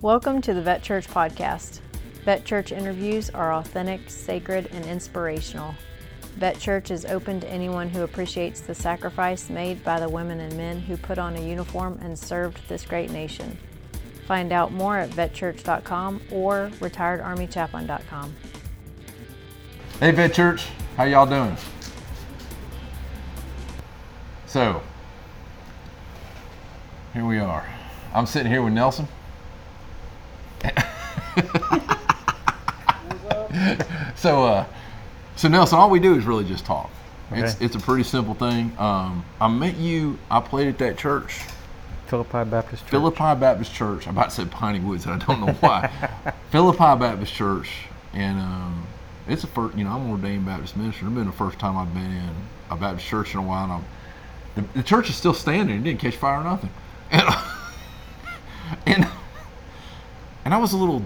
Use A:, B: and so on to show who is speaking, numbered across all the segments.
A: Welcome to the Vet Church Podcast. Vet Church interviews are authentic, sacred, and inspirational. Vet Church is open to anyone who appreciates the sacrifice made by the women and men who put on a uniform and served this great nation. Find out more at vetchurch.com or retiredarmychaplain.com.
B: Hey, Vet Church, how y'all doing? So, here we are. I'm sitting here with Nelson. so, uh, so Nelson, all we do is really just talk. It's
C: Okay.
B: it's a pretty simple thing. Um, I met you. I played at that church,
C: Philippi Baptist Church.
B: Philippi Baptist Church. I'm about to say Piney Woods, and I don't know why. Philippi Baptist Church, and um, it's the first. You know, I'm an ordained Baptist minister. It's been the first time I've been in a Baptist church in a while. And I'm, the, the church is still standing. It didn't catch fire or nothing. And, and and I was a little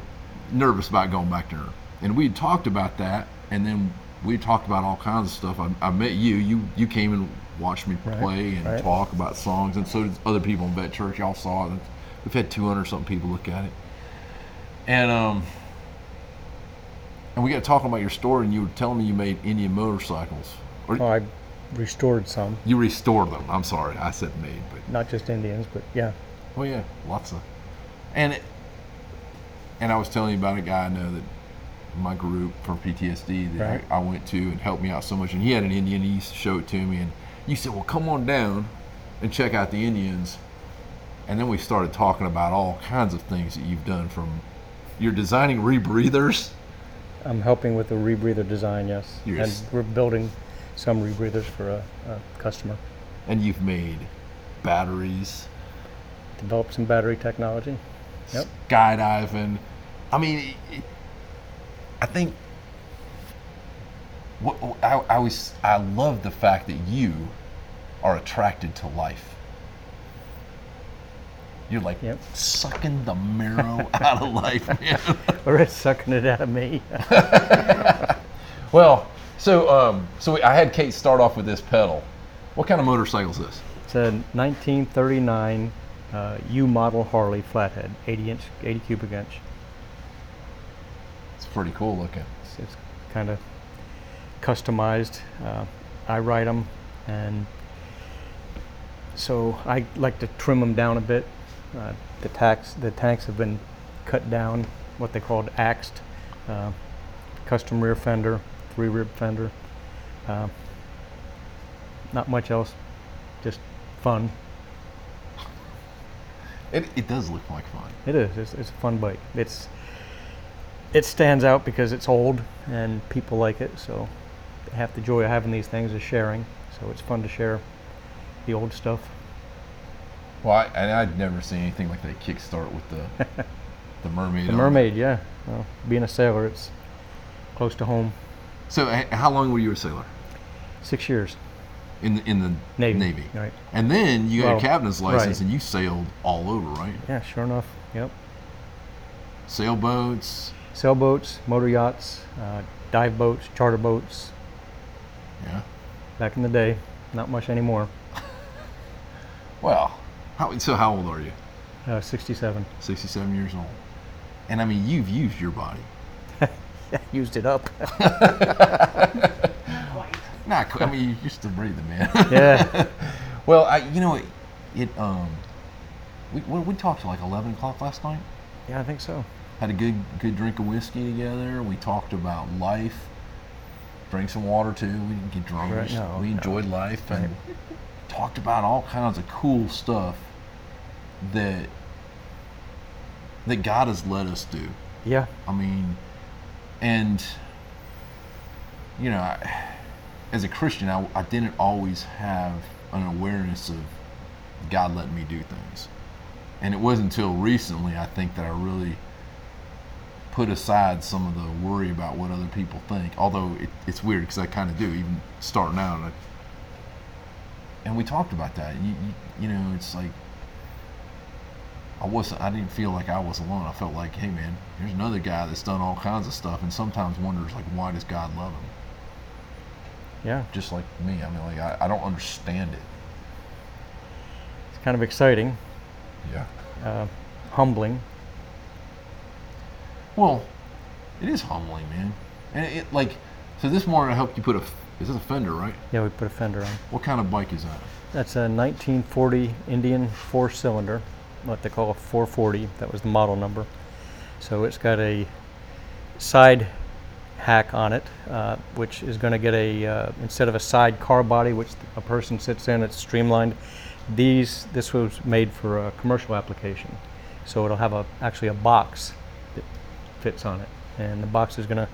B: nervous about going back to her. And we had talked about that, and then we talked about all kinds of stuff. I, I met you. You you came and watched me
C: Right,
B: play and
C: right.
B: talk about songs, and so did other people in Vet Church. Y'all saw it. We've had 200 something people look at it, and um, and we got talking about your story, and you were telling me you made Indian motorcycles, or
C: Oh, I restored some,
B: you restored them. I'm sorry, I said made, but
C: not just Indians, but yeah.
B: Oh yeah, lots of, and it, and I was telling you about a guy I know that my group from PTSD that
C: Right.
B: I, I went to and helped me out so much, and he had an Indian. He used to show it to me, and you said, "Well, come on down and check out the Indians." And then we started talking about all kinds of things that you've done. From you're designing rebreathers.
C: I'm helping with the rebreather design, yes.
B: Yes.
C: And we're building some rebreathers for a, a customer.
B: and you've made batteries,
C: Developed some battery technology. Yep.
B: skydiving. I mean, I think what I, I was I love the fact that you are attracted to life. You're like
C: Yep.
B: sucking the marrow out of life, man.
C: Or it's sucking it out of me.
B: well, so um, so we, I had Kate start off with this pedal. What kind of motorcycle is this?
C: it's a 1939 uh, U model Harley flathead, 80 inch, 80 cubic inch.
B: Pretty cool looking.
C: It's, it's kind of customized. Uh, I ride them, and so I like to trim them down a bit. Uh, the tax, the tanks have been cut down, what they called axed. Uh, custom rear fender, three rib fender. Uh, not much else, just fun.
B: It, it does look like fun.
C: It is. It's, it's a fun bike. It's it stands out because it's old and people like it. So half the joy of having these things is sharing. So it's fun to share the old stuff.
B: Well, I, and I'd never seen anything like that kickstart with the the mermaid.
C: The
B: it.
C: mermaid, yeah. Well, being a sailor, it's close to home.
B: So, how long were you a sailor
C: Six years.
B: in the, in the
C: Navy. Right.
B: And then you got
C: Well,
B: a captain's license,
C: right.
B: and you sailed all over, right?
C: Yeah, sure enough. Yep.
B: Sailboats.
C: Sailboats, motor yachts, uh, dive boats, charter boats.
B: Yeah.
C: Back in the day, not much anymore.
B: Well, how, so how old are you?
C: Uh, 67.
B: Sixty-seven years old. And I mean, you've used your body.
C: Used it up.
B: Not. qu- I mean, you're still breathing, man.
C: yeah.
B: well, I, you know, it, it um, we, we we talked to like eleven o'clock last night.
C: Yeah, I think so.
B: Had a good good drink of whiskey together. We talked about life. Drank some water too. We didn't get drunk.
C: Right, no,
B: we
C: no.
B: enjoyed life and talked about all kinds of cool stuff that that God has let us do.
C: Yeah.
B: I mean, and you know, I, as a Christian, I, I didn't always have an awareness of God letting me do things, and it wasn't until recently I think that I really put aside some of the worry about what other people think. Although it, it's weird because I kind of do, even starting out. I, and we talked about that. You, you, you know, it's like I wasn't. I didn't feel like I was alone. I felt like, hey, man, here's another guy that's done all kinds of stuff, and sometimes wonders like, why does God love him?
C: Yeah.
B: Just like me. I mean, like I, I don't understand it.
C: It's kind of exciting,
B: Yeah.
C: uh, humbling,
B: Well, it is humbling, man. And it, like, so this morning I helped you put a. Is this a fender, right?
C: Yeah, we put a fender on.
B: What kind of bike is that?
C: That's a 1940 Indian four-cylinder, what they call a 440. That was the model number. So it's got a side hack on it, uh, which is going to get a uh, instead of a side car body, which a person sits in, it's streamlined. These this was made for a commercial application, so it'll have a actually a box fits on it, and the box is going to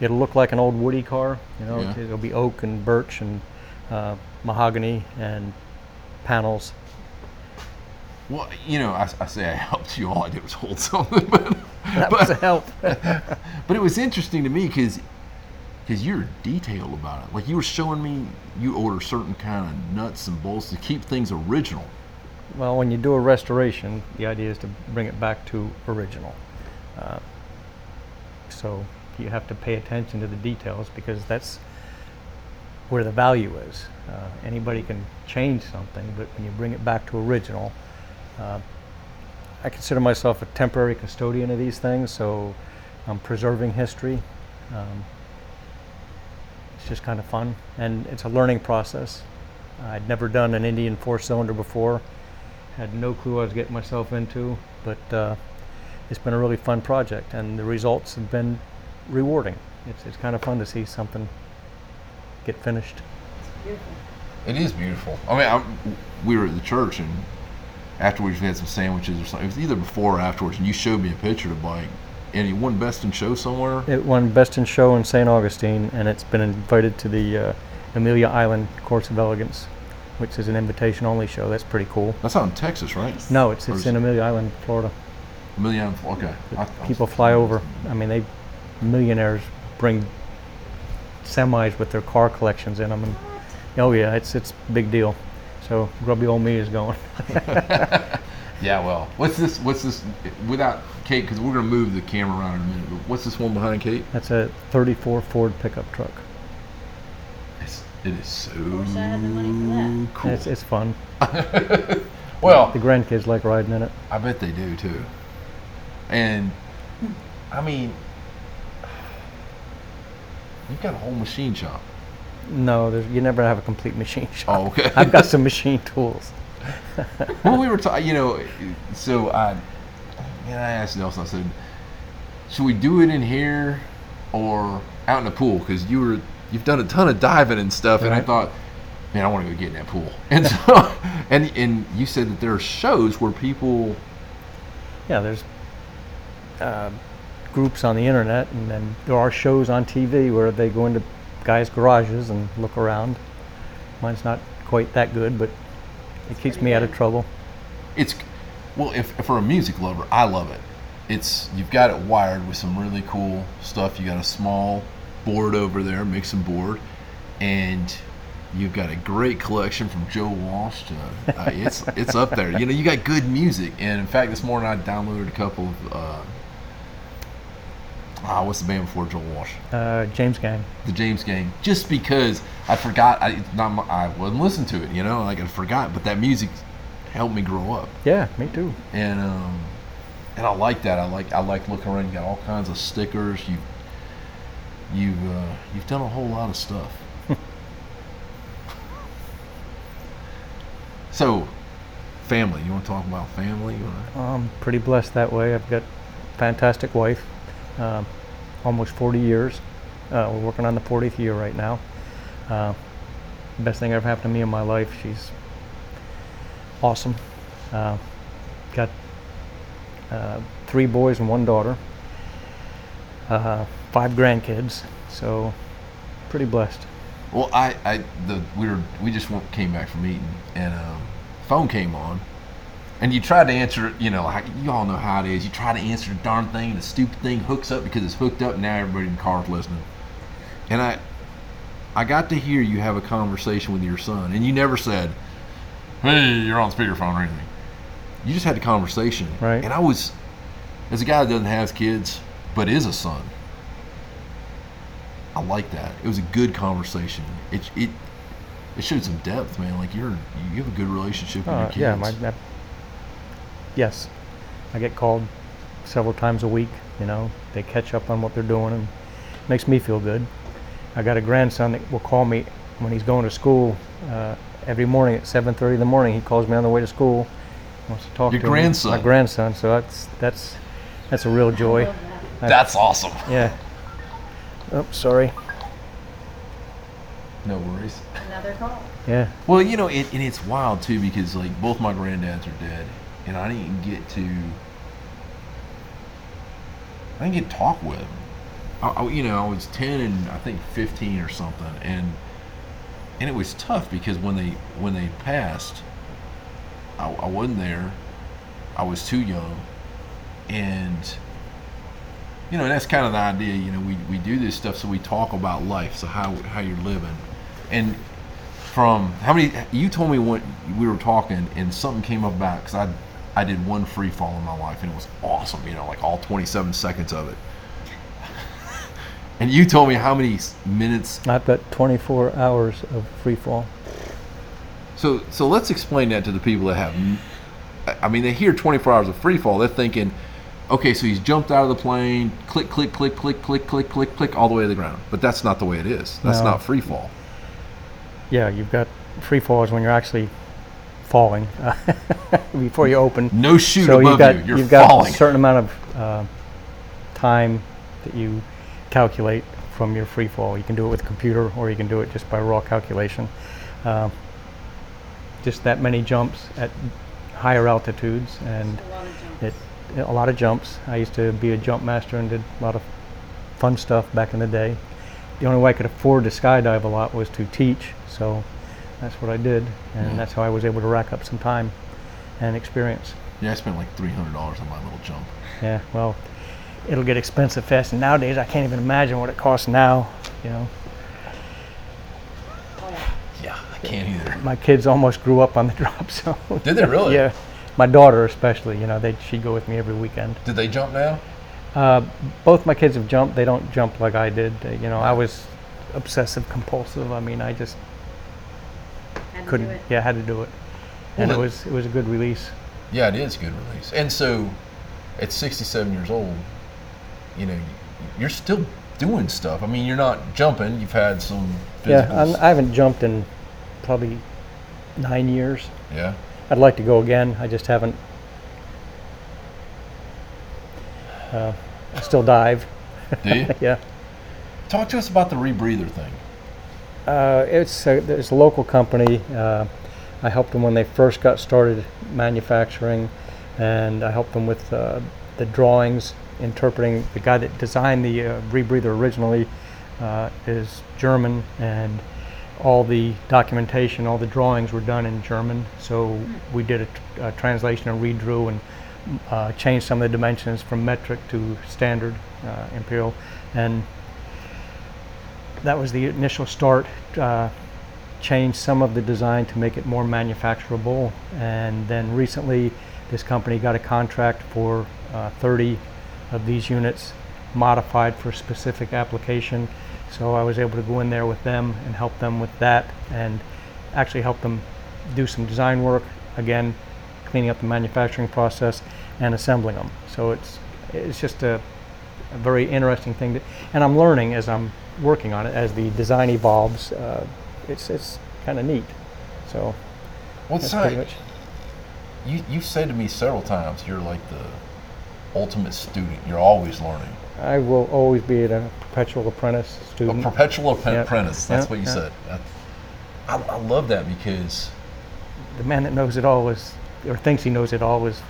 C: it'll look like an old Woody car. You know,
B: Yeah.
C: it'll be oak and birch and uh, mahogany and panels.
B: Well, you know, I, I say I helped you. All I did was hold something, but
C: That was a help.
B: but it was interesting to me because because you're detailed about it. Like you were showing me, you order certain kind of nuts and bolts to keep things original.
C: well, when you do a restoration, the idea is to bring it back to original. Uh, so you have to pay attention to the details because that's where the value is. Uh, anybody can change something, but when you bring it back to original, uh, I consider myself a temporary custodian of these things, so I'm preserving history. Um, it's just kind of fun, and it's a learning process. I'd never done an Indian four-cylinder before, had no clue I was getting myself into, but uh, it's been a really fun project, and the results have been rewarding. It's, it's kind of fun to see something get finished.
B: It is beautiful. It is beautiful. I mean, I, we were at the church and afterwards we had some sandwiches or something. It was either before or afterwards, and you showed me a picture of the bike, and he won best in show somewhere.
C: It won Best in Show in St. Augustine, and it's been invited to the uh, Amelia Island Concours d'Elegance, which is an invitation-only show. That's pretty cool.
B: That's out in Texas, right?
C: No, it's it's in Amelia Island, Florida.
B: A million. Okay. I- I
C: People fly over. I mean, they millionaires bring semis with their car collections in them, and oh yeah, it's it's a big deal. So grubby old me is going.
B: Yeah. Well, what's this? What's this? Without Kate, because we're gonna move the camera around in a minute. But what's this one behind Kate?
C: That's a 34 Ford pickup truck.
B: It's, it is so
D: wish I had the money for that.
B: cool.
C: It's it's fun.
B: well,
C: The grandkids like riding in it.
B: I bet they do too. And I mean, you've got a whole machine shop.
C: No, there's, you never have a complete machine shop.
B: Oh, okay.
C: I've got some machine tools.
B: well, we were talking, you know, so I, man, I asked Nelson. I said, should we do it in here or out in the pool? Because you were, you've done a ton of diving and stuff, and I thought, man, I want to go get in that pool. And so, and and you said that there are shows where people,
C: Yeah, there's uh, groups on the internet, and then there are shows on TV where they go into guys' garages and look around. Mine's not quite that good, but it keeps
D: pretty
C: me out of trouble.
B: it's, well, if for a music lover, I love it. It's you've got it wired with some really cool stuff. You got a small board over there, mixing board, and you've got a great collection from Joe Walsh. To, uh, it's it's up there. You know, you got good music. And in fact, this morning I downloaded a couple of. Uh, ah, what's the band before Joe Walsh?
C: Uh, James Gang.
B: the James Gang, just because I forgot. I not my, I wasn't listening to it. You know, like I forgot. But that music helped me grow up
C: Yeah, me too.
B: and um, and I like that. I like I like looking around. You got all kinds of stickers. You you've uh, you've done a whole lot of stuff. so, family. You want to talk about family? You wanna-
C: I'm pretty blessed that way. I've got a fantastic wife, um, almost 40 years. Uh, we're working on the 40th year right now. Uh, best thing ever happened to me in my life. She's awesome. Uh, got uh, three boys and one daughter. Uh, five grandkids. So pretty blessed.
B: Well, I, I the we were we just came back from eating and um, phone came on, and you tried to answer. You know, like, you all know how it is. You try to answer the darn thing, the stupid thing hooks up because it's hooked up. And now everybody in the car's listening, and I I got to hear you have a conversation with your son, and you never said, "Hey, you're on speakerphone" or anything. You just had a conversation,
C: Right.
B: And I was, as a guy that doesn't have kids but is a son. I like that. It was a good conversation. It it it showed some depth, man. Like you're you have a good relationship with your
C: Uh,
B: kids.
C: yeah, my, my, yes. I get called several times a week. You know, they catch up on what they're doing and makes me feel good. I got a grandson that will call me when he's going to school uh, every morning at 7:30 in the morning. He calls me on the way to school. Wants to talk
B: Your
C: to me.
B: grandson?
C: My grandson. So that's that's that's a real joy.
D: Love that.
C: I-
B: That's awesome.
C: Yeah. Oh, sorry.
B: No worries.
D: Another call.
C: Yeah.
B: Well, you know, it, and it's wild too because like both my granddads are dead, and I didn't get to. I didn't get to talk with them. I, I- you know, I was ten and I think fifteen or something, and and it was tough because when they when they passed, I, I wasn't there. I was too young, and you know, and that's kind of the idea. You know, we, we do this stuff so we talk about life, so how how you're living, and from how many you told me when we were talking and something came up about because I I did one free fall in my life and it was awesome. You know, like all 27 seconds of it. and you told me how many minutes.
C: I've got 24 hours of free fall.
B: So so let's explain that to the people that have. I mean, they hear 24 hours of free fall. They're thinking, okay, so he's jumped out of the plane, click, click, click, click, click, click, click, click, all the way to the ground. But that's not the way it is. That's
C: No.
B: not free fall.
C: Yeah, you've got free fall is when you're actually falling before you open.
B: No shoot
C: so
B: above
C: you've got
B: you. You're
C: have got a certain amount of uh, time that you calculate from your free fall. You can do it with a computer, or you can do it just by raw calculation. Um, just that many jumps at higher altitudes, and
D: A lot of jumps.
C: it a lot of jumps. I used to be a jump master and did a lot of fun stuff back in the day. The only way I could afford to skydive a lot was to teach, so that's what I did, and
B: Yeah.
C: that's how I was able to rack up some time and experience.
B: Yeah, I spent like three hundred dollars on my little jump.
C: Yeah, well, it'll get expensive fast, and nowadays I can't even imagine what it costs now. You know,
D: yeah.
B: I can't either.
C: my kids almost grew up on the drop, so
B: Did they really?
C: yeah, my daughter especially. You know, they she'd go with me every weekend.
B: Did they jump now?
C: Uh, both my kids have jumped. They don't jump like I did. Uh, you know, I was obsessive compulsive. I mean, I just couldn't.
D: do it.
C: Yeah, had to do it,
B: Well,
C: and it was it was a good release.
B: Yeah, it is a good release. And so, at 67 years old, you know, you're still doing stuff. I mean, you're not jumping. You've had some
C: Yeah. I'm, I haven't jumped in probably nine years.
B: yeah.
C: I'd like to go again. I just haven't. Uh, I still dive.
B: Do you?
C: yeah.
B: Talk to us about the rebreather thing.
C: Uh, it's a, it's a local company. Uh, I helped them when they first got started manufacturing, and I helped them with uh, the drawings, interpreting. The guy that designed the uh, rebreather originally uh, is German, and all the documentation, all the drawings were done in German. So we did a, tr- a translation and redrew and uh, changed some of the dimensions from metric to standard uh, imperial, and that was the initial start. Uh, changed some of the design to make it more manufacturable, and then recently, this company got a contract for uh, 30 of these units modified for specific application. So I was able to go in there with them and help them with that, and actually help them do some design work. Again, cleaning up the manufacturing process and assembling them. So it's it's just a, a very interesting thing, and I'm learning as I'm working on it as the design evolves. Uh, it's it's kind of neat. So
B: What's
C: that's
B: that?
C: pretty much.
B: You you've said to me several times you're like the ultimate student. You're always learning.
C: I will always be a perpetual apprentice student.
B: A perpetual app-
C: Yeah.
B: apprentice. That's
C: Yeah,
B: what you
C: yeah.
B: said. I, I love that because
C: the man that knows it all is, or thinks he knows it all, is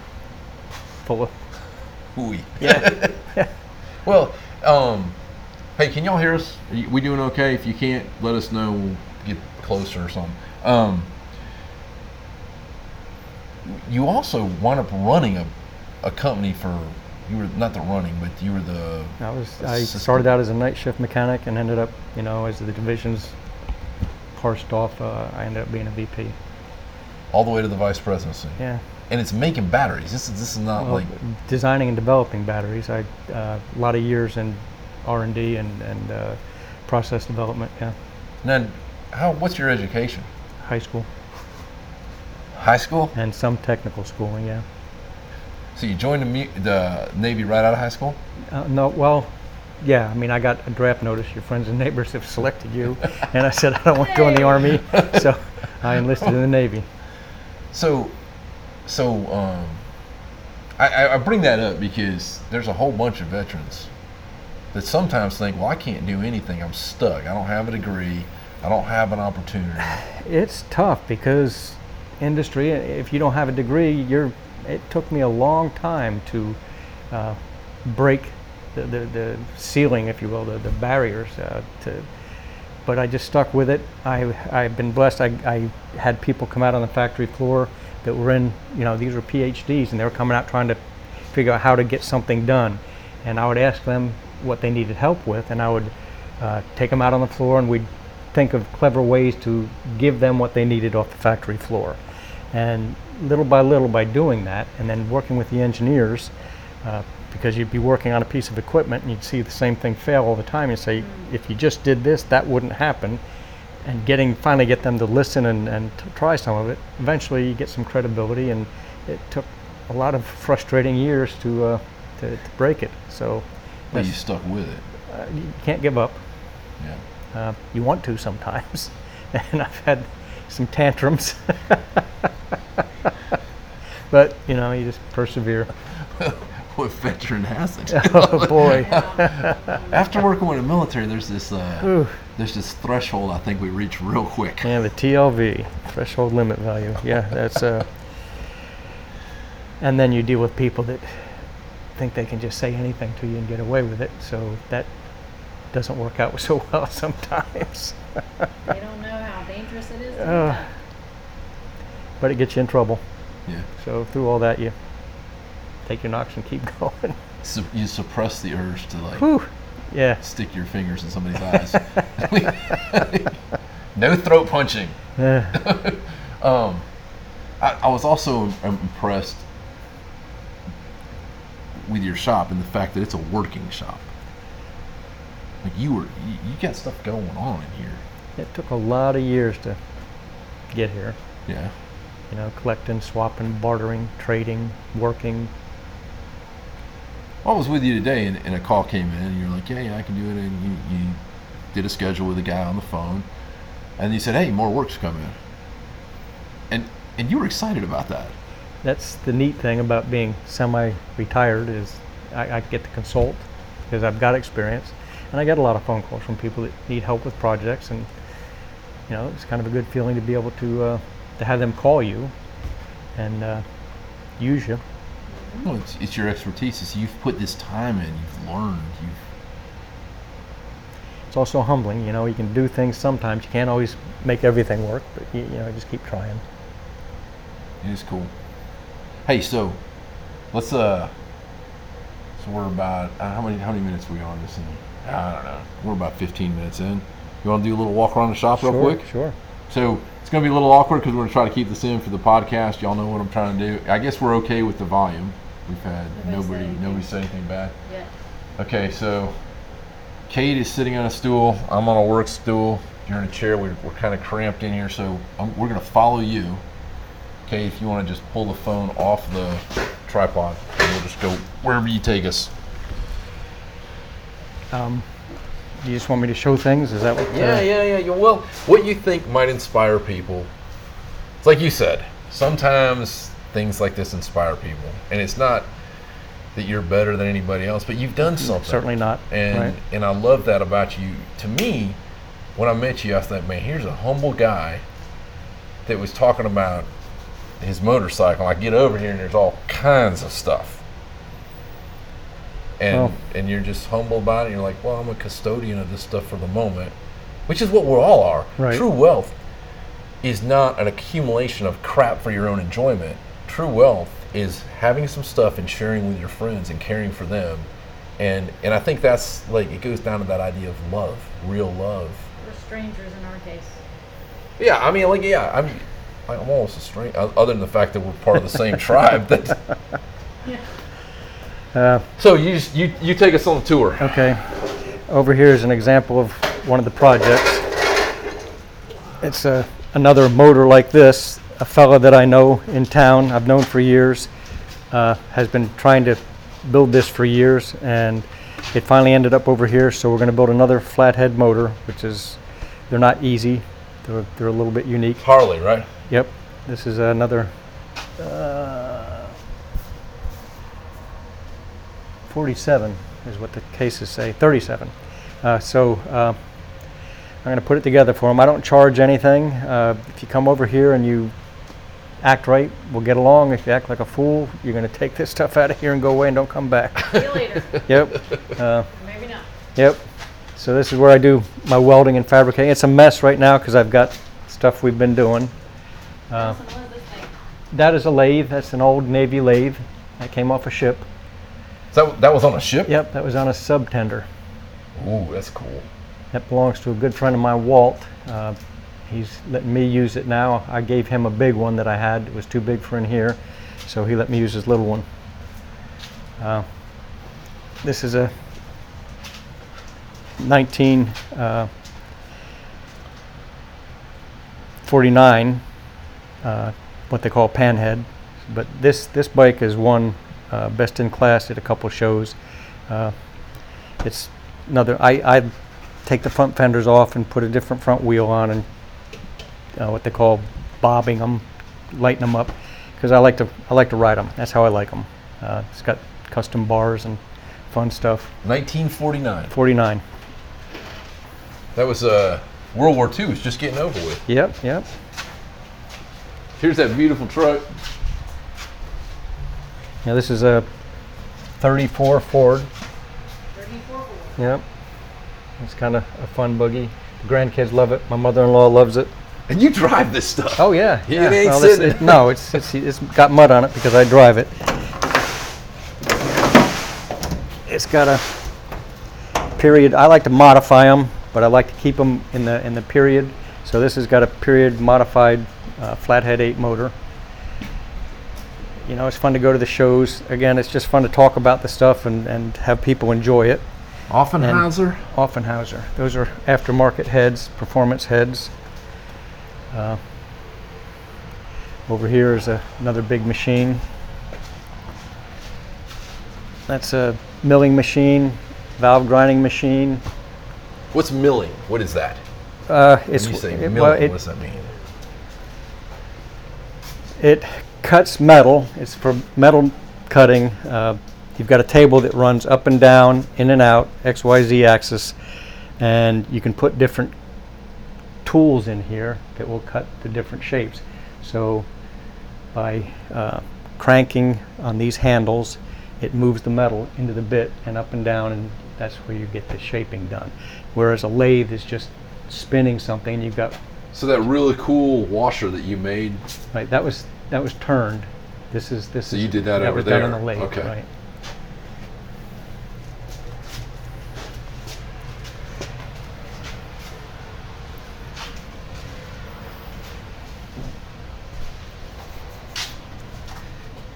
C: full of.
B: hooey.
C: Yeah. yeah.
B: Well, um, hey, can y'all hear us? Are you- we doing okay? If you can't, let us know. We'll get closer or something. Um, you also wound up running a, a company for you were not the running, but you were the
C: I was. I started out as a night shift mechanic and ended up, you know, as the divisions parsed off, uh, I ended up being a VP.
B: all the way to the vice presidency.
C: Yeah.
B: And it's making batteries. This is this is not
C: Well,
B: like
C: designing and developing batteries. I uh, a lot of years in R and D and uh, process development. Yeah,
B: now. How? What's your education?
C: high school
B: High school.
C: and some technical schooling. Yeah,
B: So you joined the, the Navy right out of high school?
C: Uh, no, well, yeah. I mean, I got a draft notice. Your friends and neighbors have selected you, and I said I don't want to go in the army, so I enlisted in the Navy.
B: So, so um, I- I bring that up because there's a whole bunch of veterans that sometimes think, well, I can't do anything. I'm stuck. I don't have a degree. I don't have an opportunity.
C: It's tough because industry. If you don't have a degree, you're. It took me a long time to uh, break the, the, the ceiling, if you will, the, the barriers. Uh, to, but I just stuck with it. I I've been blessed. I, I had people come out on the factory floor that were in. You know, these were PhDs, and they were coming out trying to figure out how to get something done. And I would ask them what they needed help with, and I would uh, take them out on the floor, and we'd think of clever ways to give them what they needed off the factory floor. And little by little, by doing that, and then working with the engineers, uh, because you'd be working on a piece of equipment and you'd see the same thing fail all the time. You say, if you just did this, that wouldn't happen. And getting finally get them to listen and, and try some of it. Eventually, you get some credibility, and it took a lot of frustrating years to uh, to, to break it. So
B: But you stuck with it.
C: uh, you can't give up.
B: Yeah.
C: Uh, you want to sometimes, and I've had some tantrums. but you know, you just persevere.
B: What veteran hasn't?
C: oh boy.
B: After working with the military, there's this uh, there's this threshold I think we reach real quick.
C: Yeah, the TLV, threshold limit value. Yeah, that's uh and then you deal with people that think they can just say anything to you and get away with it. So that doesn't work out so well sometimes.
D: They don't know how dangerous it is to
C: Uh, but it gets you in trouble.
B: Yeah.
C: So through all that you take your knocks and keep going.
B: Su- you suppress the urge to like
C: Whew. Yeah.
B: stick your fingers in somebody's eyes. no throat punching.
C: Uh,
B: Um, I, I was also impressed with your shop and the fact that it's a working shop. Like you were, you, you got stuff going on in here.
C: it took a lot of years to get here.
B: Yeah.
C: You know, collecting, swapping, bartering, trading, working.
B: I was with you today, and, and a call came in, and you're like, "Yeah, yeah, I can do it." And you, you did a schedule with a guy on the phone, and you said, "Hey, more work's coming," and and you were excited about that.
C: That's the neat thing about being semi-retired is I, I get to consult because I've got experience, and I get a lot of phone calls from people that need help with projects, and you know, it's kind of a good feeling to be able to uh, to have them call you and uh, use you.
B: Well, it's, it's your expertise. It's you've put this time in. You've learned. You've
C: It's also humbling, you know. You can do things sometimes. You can't always make everything work, but you, you know, just keep trying.
B: It is cool. Hey, so let's uh. So we're about uh, how many how many minutes are we on this? thing? I don't know. We're about 15 minutes in. You want to do a little walk around the shop real quick?
C: sure.
B: So it's going to be a little awkward because we're going to try to keep this in for the podcast. Y'all know what I'm trying to do. I guess we're okay with the volume. We've had
D: Nobody said
B: nobody
D: anything.
B: nobody say anything bad.
D: Yeah.
B: Okay, so Kate is sitting on a stool. I'm on a work stool. You're in a chair. We're, we're kind of cramped in here, so i we're going to follow you. Okay, if you want to just pull the phone off the tripod, we'll just go wherever you take us.
C: Um, you just want me to show things? Is that what?
B: Yeah,
C: uh,
B: yeah, yeah. you- Well, what you think might inspire people. It's like you said. Sometimes things like this inspire people, and it's not that you're better than anybody else, but you've done something.
C: Certainly not.
B: And
C: right.
B: and I love that about you. To me, when I met you, I thought, man, here's a humble guy that was talking about his motorcycle. I get over here and there's all kinds of stuff. And
C: Well-
B: and you're just humble about it. You're like, well, I'm a custodian of this stuff for the moment, which is what we all are.
C: Right.
B: True wealth is not an accumulation of crap for your own enjoyment. True wealth is having some stuff and sharing with your friends and caring for them. And and I think that's like it goes down to that idea of love, real love.
D: We're strangers in our case.
B: Yeah, I mean, like, yeah, I'm, I'm almost a stranger, other than the fact that we're part of the same tribe. That,
C: Uh,
B: so you, just, you, you take us on a tour.
C: Okay. Over here is an example of one of the projects. It's a, another motor like this. A fella that I know in town, I've known for years, uh, has been trying to build this for years, and it finally ended up over here. So we're going to build another flathead motor, which is they're not easy. They're, they're a little bit unique.
B: Harley, right?
C: Yep. This is another uh, 47 is what the cases say. 37. Uh, so uh, I'm going to put it together for them. I don't charge anything. Uh, if you come over here and you act right, we'll get along. If you act like a fool, you're going to take this stuff out of here and go away and don't come back.
D: See you later.
C: yep. Uh,
D: Maybe not.
C: Yep. So this is where I do my welding and fabricating. It's a mess right now because I've got stuff we've been doing. Uh,
D: Nelson, what is this thing?
C: that is a lathe. That's an old Navy lathe. That came off a ship.
B: So that was on a ship.
C: Yep, that was on a sub tender.
B: Ooh, that's cool.
C: That belongs to a good friend of mine, Walt. Uh, he's letting me use it now. I gave him a big one that I had. It was too big for in here, so he let me use his little one. Uh, this is a 19 uh, 49, uh, what they call panhead. But this this bike is one uh, best in class at a couple shows. Uh, it's another. I, I take the front fenders off and put a different front wheel on and uh, what they call bobbing them, lighten them up, because I like to I like to ride them. That's how I like them. Uh, it's got custom bars and fun stuff.
B: 1949.
C: 49.
B: That was uh, World War II was just getting over with.
C: Yep, yep.
B: Here's that beautiful truck.
C: Yeah, this is a 34 Ford.
D: 34 Ford.
C: Yep. It's kind of a fun buggy. The grandkids love it. My mother-in-law loves it.
B: And you drive this stuff.
C: Oh yeah.
B: Yeah, it ain't
C: Well, this-
B: sitting.
C: it- no, it's, it's it's got mud on it because I drive it. It's got a period. I like to modify them, but I like to keep them in the in the period. So this has got a period modified uh, flathead eight motor. You know, it's fun to go to the shows. Again, it's just fun to talk about the stuff and, and have people enjoy it.
B: Offenhauser.
C: Offenhauser. Those are aftermarket heads, performance heads. Uh, over here is a, another big machine. That's a milling machine, valve grinding machine.
B: What's milling? What is that?
C: Uh,
B: When you say
C: it,
B: milling,
C: well, it,
B: what does that mean?
C: it cuts metal. It's for metal cutting. Uh, you've got a table that runs up and down, in and out, X, Y, Z axis, and you can put different tools in here that will cut the different shapes. So by uh, cranking on these handles, it moves the metal into the bit and up and down, and that's where you get the shaping done. Whereas a lathe is just spinning something, you've got
B: So that really cool washer that you made.
C: Right, that was that was turned. This is this
B: So
C: is
B: you did that over
C: was done on the lathe,
B: Okay.
C: right?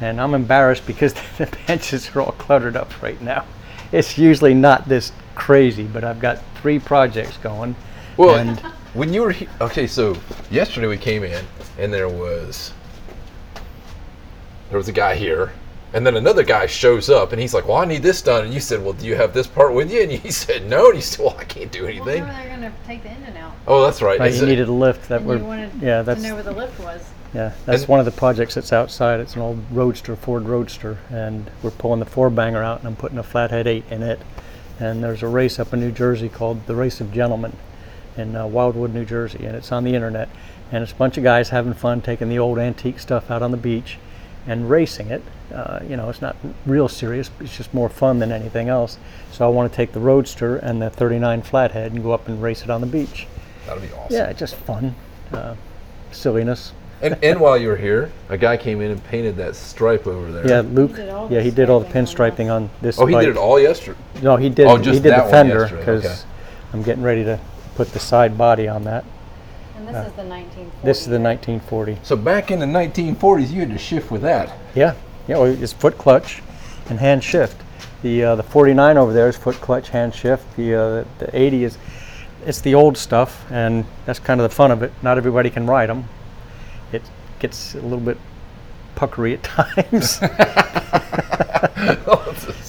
C: And I'm embarrassed because the benches are all cluttered up right now. It's usually not this crazy, but I've got three projects going.
B: Well,
C: and
B: when you were he- okay, so yesterday we came in and there was there was a guy here, and then another guy shows up and he's like, "Well, I need this done," and you said, "Well, do you have this part with you?" And he said, "No," and he said, "Well, I can't do
D: Well,
B: anything."
D: how are they going to take the engine out?
B: Oh, that's right.
C: right, you
B: it-
C: needed a lift that
D: And
C: were
D: you wanted
C: yeah,
D: to
C: that's
D: know where the lift was.
C: Yeah, that's
B: And-
C: one of the projects that's outside. It's an old Roadster, Ford Roadster, and we're pulling the four banger out, and I'm putting a flathead eight in it. And there's a race up in New Jersey called the Race of Gentlemen in uh, Wildwood, New Jersey, and it's on the internet. And it's a bunch of guys having fun taking the old antique stuff out on the beach and racing it. Uh, you know, it's not real serious. It's just more fun than anything else. So I want to take the Roadster and the 39 flathead and go up and race it on the beach.
B: That'd be awesome.
C: Yeah, just fun, uh, silliness.
B: And, and while you were here, a guy came in and painted that stripe over there.
C: Yeah, Luke.
D: did all
C: yeah, he did all the pinstriping on this.
B: Oh, he
C: bike.
B: did it all yesterday.
C: No, he did.
B: Oh,
C: he
B: just
C: did
B: that
C: the fender because
B: okay.
C: I'm getting ready to put the side body on that.
D: And this is the 1940.
C: This is the 1940.
B: So back in the 1940s, you had to shift with that.
C: Yeah, yeah. Well, it's foot clutch and hand shift. The uh, the 49 over there is foot clutch, hand shift. The uh, the 80 is it's the old stuff, and that's kind of the fun of it. Not everybody can ride them. It gets a little bit puckery at times.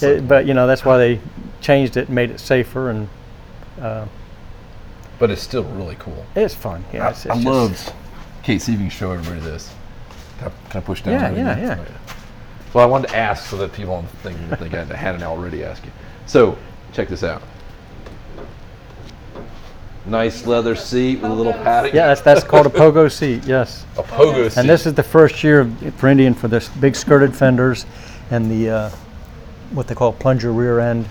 C: It- but you know that's why they changed it and made it safer, and uh,
B: but it's still really cool.
C: it's fun. Yeah,
B: I,
C: it's,
B: I
C: it's just-
B: loved. Kate, see if you can show everybody this. Can I, can I push down?
C: Yeah, yeah, yeah.
B: Well, I wanted to ask so that people aren't thinking that they got, hadn't already asked you. So, check this out. Nice leather seat with a little padding.
C: Yeah, that's that's called a pogo seat. Yes.
B: a pogo seat.
C: And this is the first year of- for Indian for this big skirted fenders and the uh, what they call plunger rear end.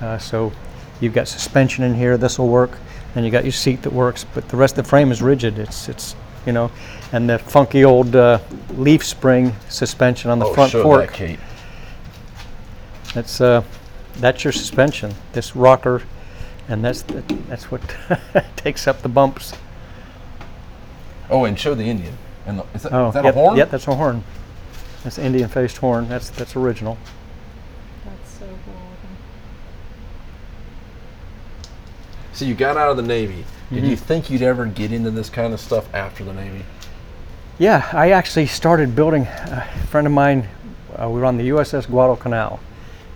C: Uh, so you've got suspension in here. This will work, and you got your seat that works. But the rest of the frame is rigid. It's it's you know, and the funky old uh, leaf spring suspension on the
B: oh,
C: front
B: show
C: fork.
B: that, Kate.
C: That's uh, that's your suspension. This rocker, and that's the, that's what takes up the bumps.
B: Oh, and show the Indian. And the, is that,
C: Oh,
B: is that
C: yep,
B: a horn?
C: Yep, that's a horn. That's Indian faced horn. That's that's original.
A: That's so cool.
B: So you got out of the Navy. Did
C: Mm-hmm.
B: you think you'd ever get into this kind of stuff after the Navy?
C: Yeah, I actually started building. A friend of mine, uh, we were on the USS Guadalcanal,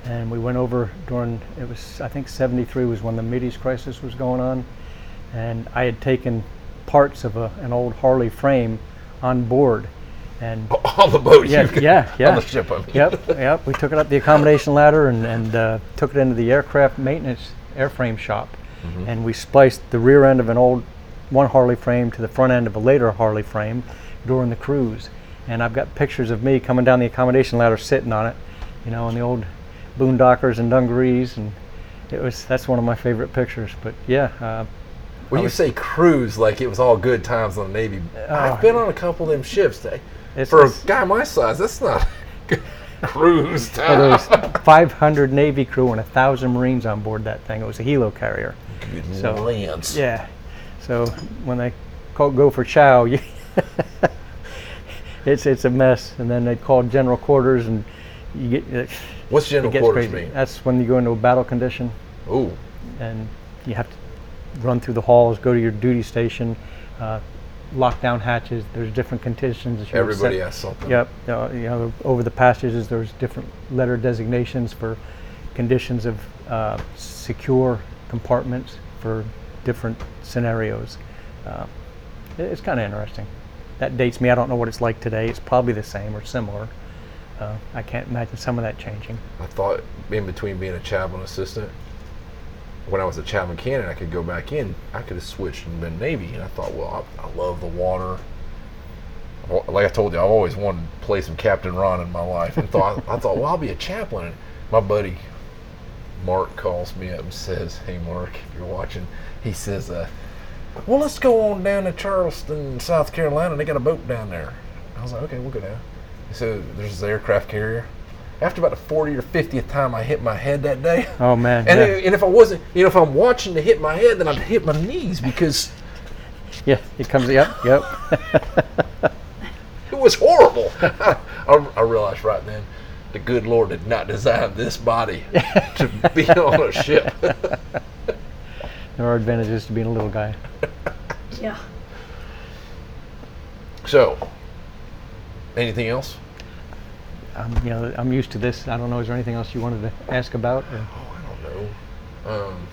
C: and we went over during it was I think '73 was when the Mideast crisis was going on, and I had taken parts of a, an old Harley frame on board, and
B: On the boat.
C: yeah,
B: could-
C: yeah, yeah.
B: On the ship, I mean.
C: Yep, yep. We took it up the accommodation ladder and, and uh, took it into the aircraft maintenance airframe shop, and we spliced the rear end of an old one Harley frame to the front end of a later Harley frame during the cruise. And I've got pictures of me coming down the accommodation ladder, sitting on it, you know, in the old boondockers and dungarees, and it was that's one of my favorite pictures. But yeah, uh,
B: When you say cruise, like it was all good times on the Navy, I've been on a couple of them ships. They,
C: It's-
B: for a guy my size, that's not cruise
C: so
B: time.
C: there was 500 Navy crew and a thousand Marines on board that thing. It was a helo carrier.
B: Good
C: So,
B: lands.
C: Yeah. So when they call, go for chow, you it's it's a mess. And then they call general quarters, and you get
B: What's general quarters
C: crazy.
B: mean?
C: That's when you go into a battle condition,
B: Ooh,
C: and you have to run through the halls, go to your duty station, uh, lock down hatches. There's different conditions.
B: everybody has something.
C: Yep. Uh, you know, over the passages, there's different letter designations for conditions of uh, secure compartments for different scenarios. Uh, it- it's kind of interesting. That dates me. I don't know what it's like today. It's probably the same or similar. Uh, I can't imagine some of that changing.
B: I thought in between being a chaplain assistant, when I was a chaplain candidate, I could go back in. I could have switched and been Navy. And I thought, well, I, I love the water. Like I told you, I've always wanted to play some Captain Ron in my life. And thought, I thought, well, I'll be a chaplain. And my buddy Mark calls me up and says, hey, Mark, if you're watching, he says, uh, well, let's go on down to Charleston, South Carolina. They got a boat down there. I was like, okay, we'll go down. He said, there's this aircraft carrier. After about the 40 or 50th time I hit my head that day,
C: Oh man.
B: and,
C: yeah.
B: and if I wasn't, you know, if I'm watching to hit my head, then I'd hit my knees because
C: yeah. It comes. Yep. Yep.
B: it was horrible. I, I realized right then, the good Lord did not design this body to be on a ship.
C: there are advantages to being a little guy.
D: Yeah.
B: so, anything else?
C: Um, you know, I'm used to this. I don't know. Is there anything else you wanted to ask about? Or?
B: Oh, I don't know. Um,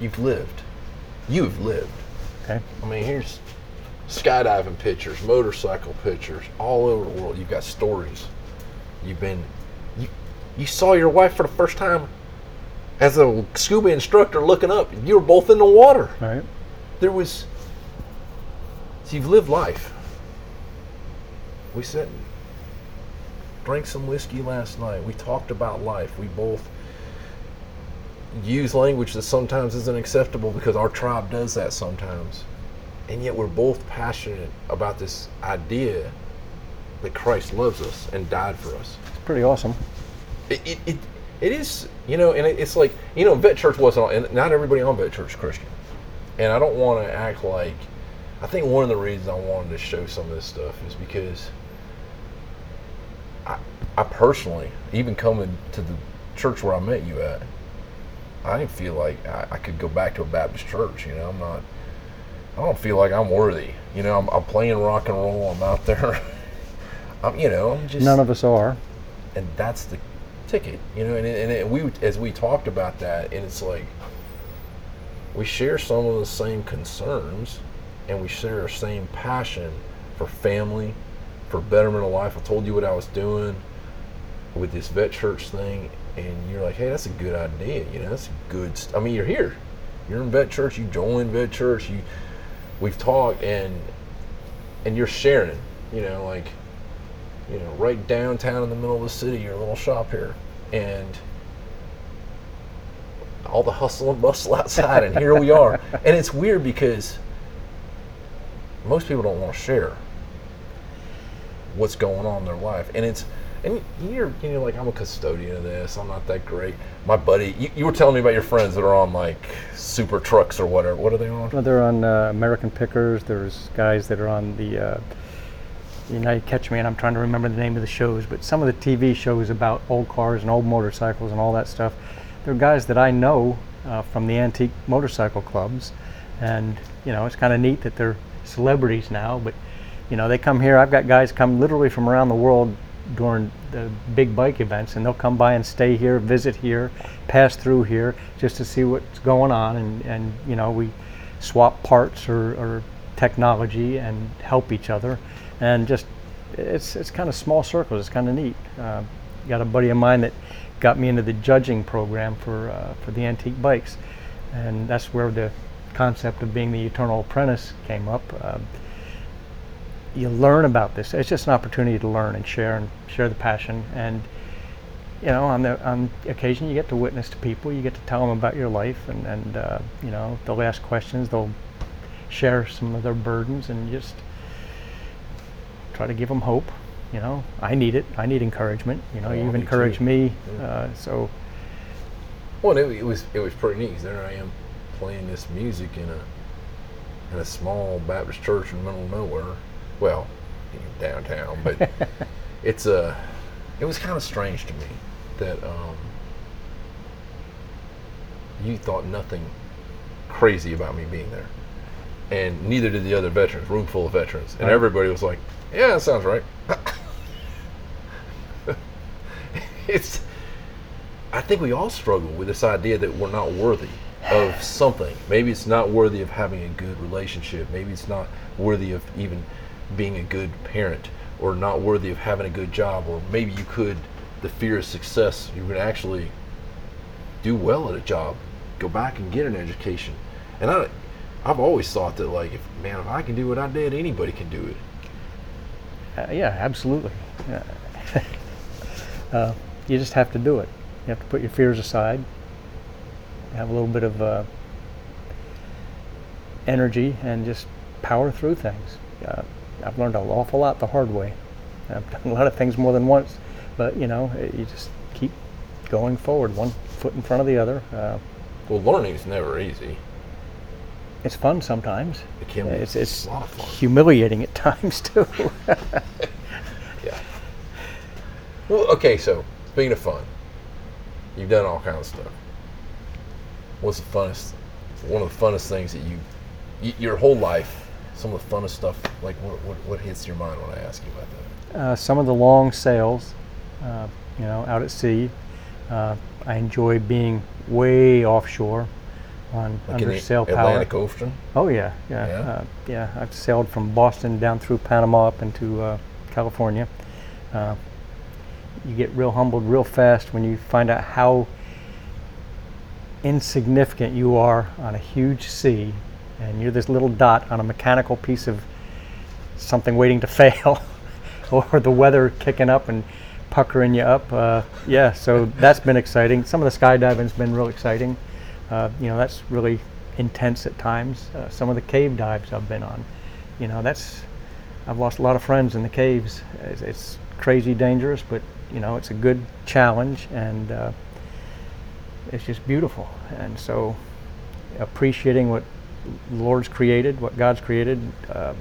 B: you've lived. You've lived.
C: Okay.
B: I mean, here's skydiving pictures, motorcycle pictures, all over the world. You've got stories. You've been, you, you saw your wife for the first time as a scuba instructor looking up. You were both in the water.
C: Right.
B: There was, so you've lived life. We sat and drank some whiskey last night. We talked about life. We both use language that sometimes isn't acceptable because our tribe does that sometimes. And yet we're both passionate about this idea that Christ loves us and died for us.
C: It's pretty awesome.
B: It, it, it, it is, you know, and it's like, you know, Vet Church wasn't, and not everybody on Vet Church is Christian. And I don't want to act like, I think one of the reasons I wanted to show some of this stuff is because I, I personally, even coming to the church where I met you at, I didn't feel like I, I could go back to a Baptist church. You know, I'm not. I don't feel like I'm worthy. You know, I'm, I'm playing rock and roll. I'm out there. I'm, you know, I'm just
C: None of us are.
B: and that's the ticket, you know. And, and it, we, as we talked about that, and it's like we share some of the same concerns, and we share our same passion for family, for betterment of life. I told you what I was doing with this vet church thing, and you're like, hey, that's a good idea, you know. That's a good. St- I mean, you're here, you're in vet church. You joined vet church. You, we've talked, and and you're sharing, you know, like you know, right downtown in the middle of the city, your little shop here, and all the hustle and bustle outside, and here we are. And it's weird because most people don't want to share what's going on in their life, and it's and you're you know like I'm a custodian of this. I'm not that great. My buddy, you, you were telling me about your friends that are on like super trucks or whatever. What are they on?
C: Well, they're on uh, American Pickers. There's guys that are on the. Uh, you know, you catch me, and I'm trying to remember the name of the shows, but some of the TV shows about old cars and old motorcycles and all that stuff. They're guys that I know uh, from the antique motorcycle clubs, and you know, it's kind of neat that they're celebrities now. But you know, they come here. I've got guys come literally from around the world during the big bike events, and they'll come by and stay here, visit here, pass through here, just to see what's going on, and and you know, we swap parts or, or technology and help each other, and just it's it's kind of small circles. It's kind of neat. Uh, got a buddy of mine that got me into the judging program for uh, for the antique bikes, and that's where the concept of being the eternal apprentice came up. Uh, you learn about this. It's just an opportunity to learn and share and share the passion. And you know, on the on occasion, you get to witness to people. You get to tell them about your life, and and uh, you know, they'll ask questions. They'll share some of their burdens, and just try to give them hope. You know, I need it. I need encouragement. You know,
B: Oh,
C: you've encouraged
B: too.
C: me.
B: Yeah.
C: Uh, so
B: Well, it, it was it was pretty neat. 'cause There I am playing this music in a in a small Baptist church in the middle of nowhere. Well, downtown, but it's a. It was kind of strange to me that um, you thought nothing crazy about me being there, and neither did the other veterans. Room full of veterans, and
C: Right.
B: everybody was like, "Yeah, that sounds right." it's I think we all struggle with this idea that we're not worthy of something. Maybe it's not worthy of having a good relationship. Maybe it's not worthy of even being a good parent or not worthy of having a good job. Or maybe you could, the fear of success, you can actually do well at a job, go back and get an education. And I, I've always thought that, like, if, man, if I can do what I did, anybody can do it.
C: Uh, yeah, absolutely. Yeah. uh, you just have to do it. You have to put your fears aside, have a little bit of uh, energy, and just power through things. Uh, I've learned an awful lot the hard way. I've done a lot of things more than once, but you know, you just keep going forward, one foot in front of the other. Uh,
B: Well, learning is never easy.
C: It's fun sometimes.
B: It can be.
C: It's, it's
B: a lot of fun.
C: humiliating at times too.
B: Yeah. Well, okay, so speaking of fun, you've done all kinds of stuff. What's the funnest, one of the funnest things that you, y- your whole life, some of the funnest stuff, like what, what, what hits your mind when I ask you about that?
C: uh, some of the long sails, uh, you know, out at sea. Uh, I enjoy being way offshore on
B: Like
C: under sail power.
B: Atlantic Ocean?
C: Oh yeah, yeah,
B: Yeah?
C: Uh, yeah. I've sailed from Boston down through Panama up into uh, California. Uh, you get real humbled real fast when you find out how insignificant you are on a huge sea, and you're this little dot on a mechanical piece of something waiting to fail, or the weather kicking up and puckering you up. Uh, yeah, so that's been exciting. Some of the skydiving's been real exciting. Uh, you know, that's really intense at times. Uh, some of the cave dives I've been on, you know, that's I've lost a lot of friends in the caves. It's, it's crazy dangerous, but you know, it's a good challenge and uh, it's just beautiful. And so, appreciating what the Lord's created, what God's created, uh,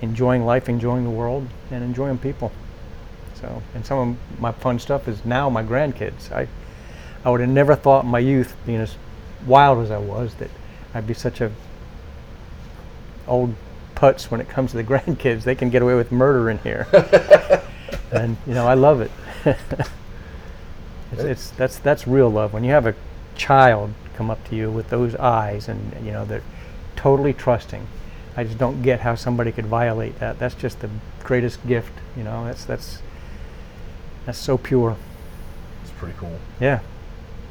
C: enjoying life, enjoying the world, and enjoying people. So, and some of my fun stuff is now my grandkids. I, I would have never thought in my youth, being as wild as I was, that I'd be such a old putz when it comes to the grandkids. They can get away with murder in here, and you know I love it. it's, it's that's that's real love when you have a child come up to you with those eyes and you know they're totally trusting. I just don't get how somebody could violate that. That's just the greatest gift. You know, that's that's that's so pure.
B: It's pretty cool.
C: Yeah.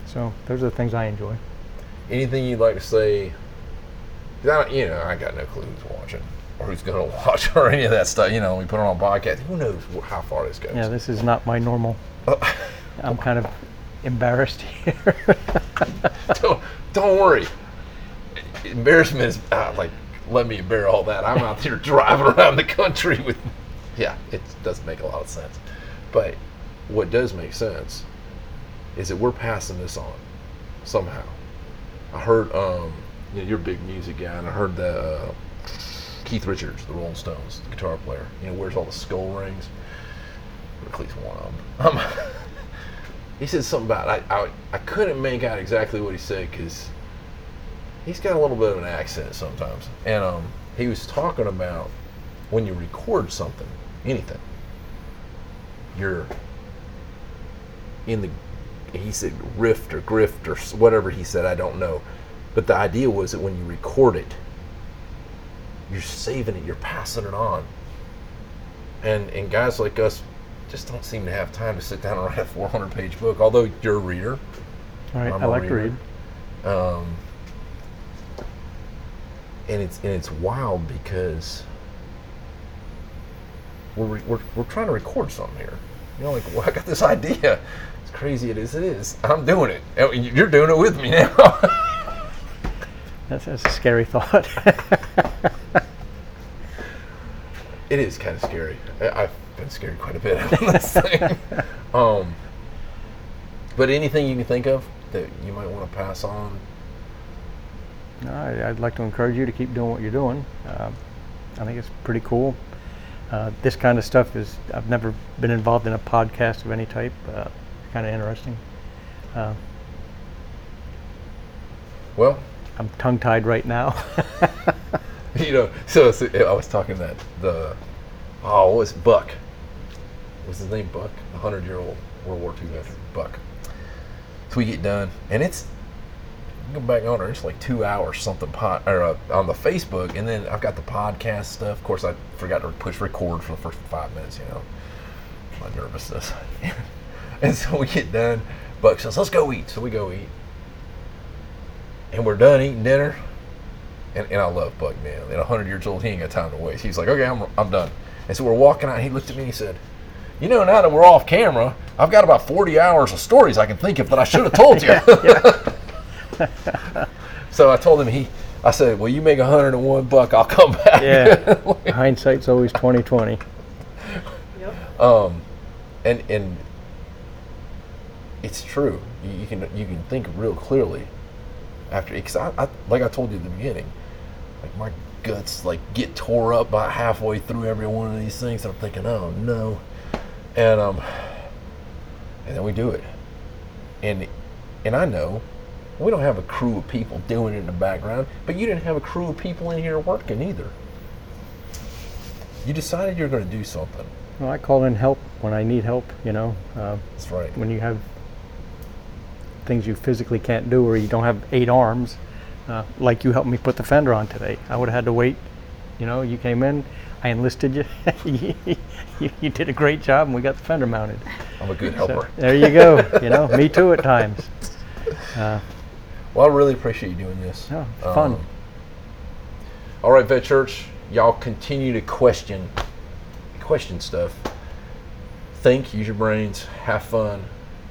C: So those are the things I enjoy.
B: Anything you'd like to say? I don't, you know, I got no clue who's watching or who's going to watch or any of that stuff. You know, we put it on a podcast. Who knows how far this goes?
C: Yeah, this is not my normal. I'm kind of embarrassed here.
B: don't, don't worry. Embarrassment is uh, like, let me bear all that. I'm out here driving around the country with, yeah, it doesn't make a lot of sense. But what does make sense is that we're passing this on somehow. I heard, um, you know, you're a big music guy, and I heard that uh, Keith Richards, the Rolling Stones, the guitar player, you know, wears all the skull rings, at least one of them. Um, he said something about I, I I couldn't make out exactly what he said because he's got a little bit of an accent sometimes, and um, he was talking about when you record something, anything, you're in the he said rift or grift or whatever he said I don't know, but the idea was that when you record it, you're saving it, you're passing it on, and and guys like us just don't seem to have time to sit down and write a 400 page book. Although you're a reader,
C: All right, I like to read.
B: um, and it's and it's wild because we're, re- we're we're trying to record something here. You know, like well, I got this idea. Crazy it is, it is. I'm doing it. You're doing it with me now.
C: That's, that's a scary thought.
B: it is kind of scary. I, I've been scared quite a bit on this thing. Um, but anything you can think of that you might want to pass on?
C: No, I, I'd like to encourage you to keep doing what you're doing. Uh, I think it's pretty cool. Uh, this kind of stuff is, I've never been involved in a podcast of any type. Uh, kind of interesting. Uh,
B: Well,
C: I'm tongue tied right now.
B: you know, so, so I was talking that the oh, what was it? Buck? Was his name Buck? The hundred year old World War II veteran, Buck. So we get done, and it's go back on her. It's like two hours something pot or uh, on the Facebook, and then I've got the podcast stuff. Of course, I forgot to push record for the first five minutes. You know, my nervousness. and so we get done. Buck says, "Let's go eat." So we go eat, and we're done eating dinner. And, and I love Buck man. At 100 years old, he ain't got time to waste. He's like, okay, I'm, I'm done. And so we're walking out. And he looked at me and he said, you know, now that we're off camera, I've got about 40 hours of stories I can think of that I should have told you. so I told him he, I said, well, you make 101 buck, I'll come back.
C: yeah. Hindsight's always 2020.
D: Yep.
B: um, and and it's true. You, you can you can think real clearly after because I, I like I told you at the beginning, like my guts like get tore up about halfway through every one of these things. I'm thinking, oh no, and um, and then we do it, and and I know we don't have a crew of people doing it in the background, but you didn't have a crew of people in here working either. You decided you're going to do something.
C: Well, I call in help when I need help, you know. Uh,
B: That's right.
C: when you have things you physically can't do or you don't have eight arms, uh, like you helped me put the fender on today. I would have had to wait. You know, you came in, I enlisted you. you, you did a great job, and we got the fender mounted.
B: I'm a good
C: So,
B: helper.
C: there you go. You know, me too at times. Uh,
B: Well, I really appreciate you doing this.
C: Oh, it's fun.
B: all right, Vet Church, y'all continue to question, question stuff. Think, use your brains, have fun,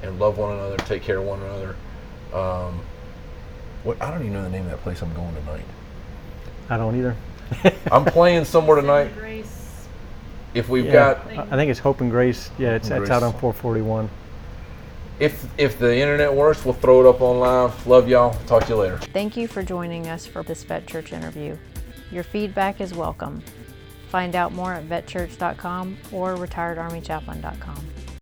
B: and love one another. Take care of one another. Um, what I don't even know the name of that place I'm going tonight.
C: I don't either.
B: I'm playing somewhere tonight.
D: Grace.
B: If we've
C: Yeah.
B: got,
C: I think it's Hope and Grace. Yeah, it's,
B: and
C: it's out on 441.
B: if if the internet works, we'll throw it up on live. Love y'all. Talk to you later.
A: Thank you for joining us for this Vet Church interview. Your feedback is welcome. Find out more at vetchurch.com or retiredarmychaplain.com.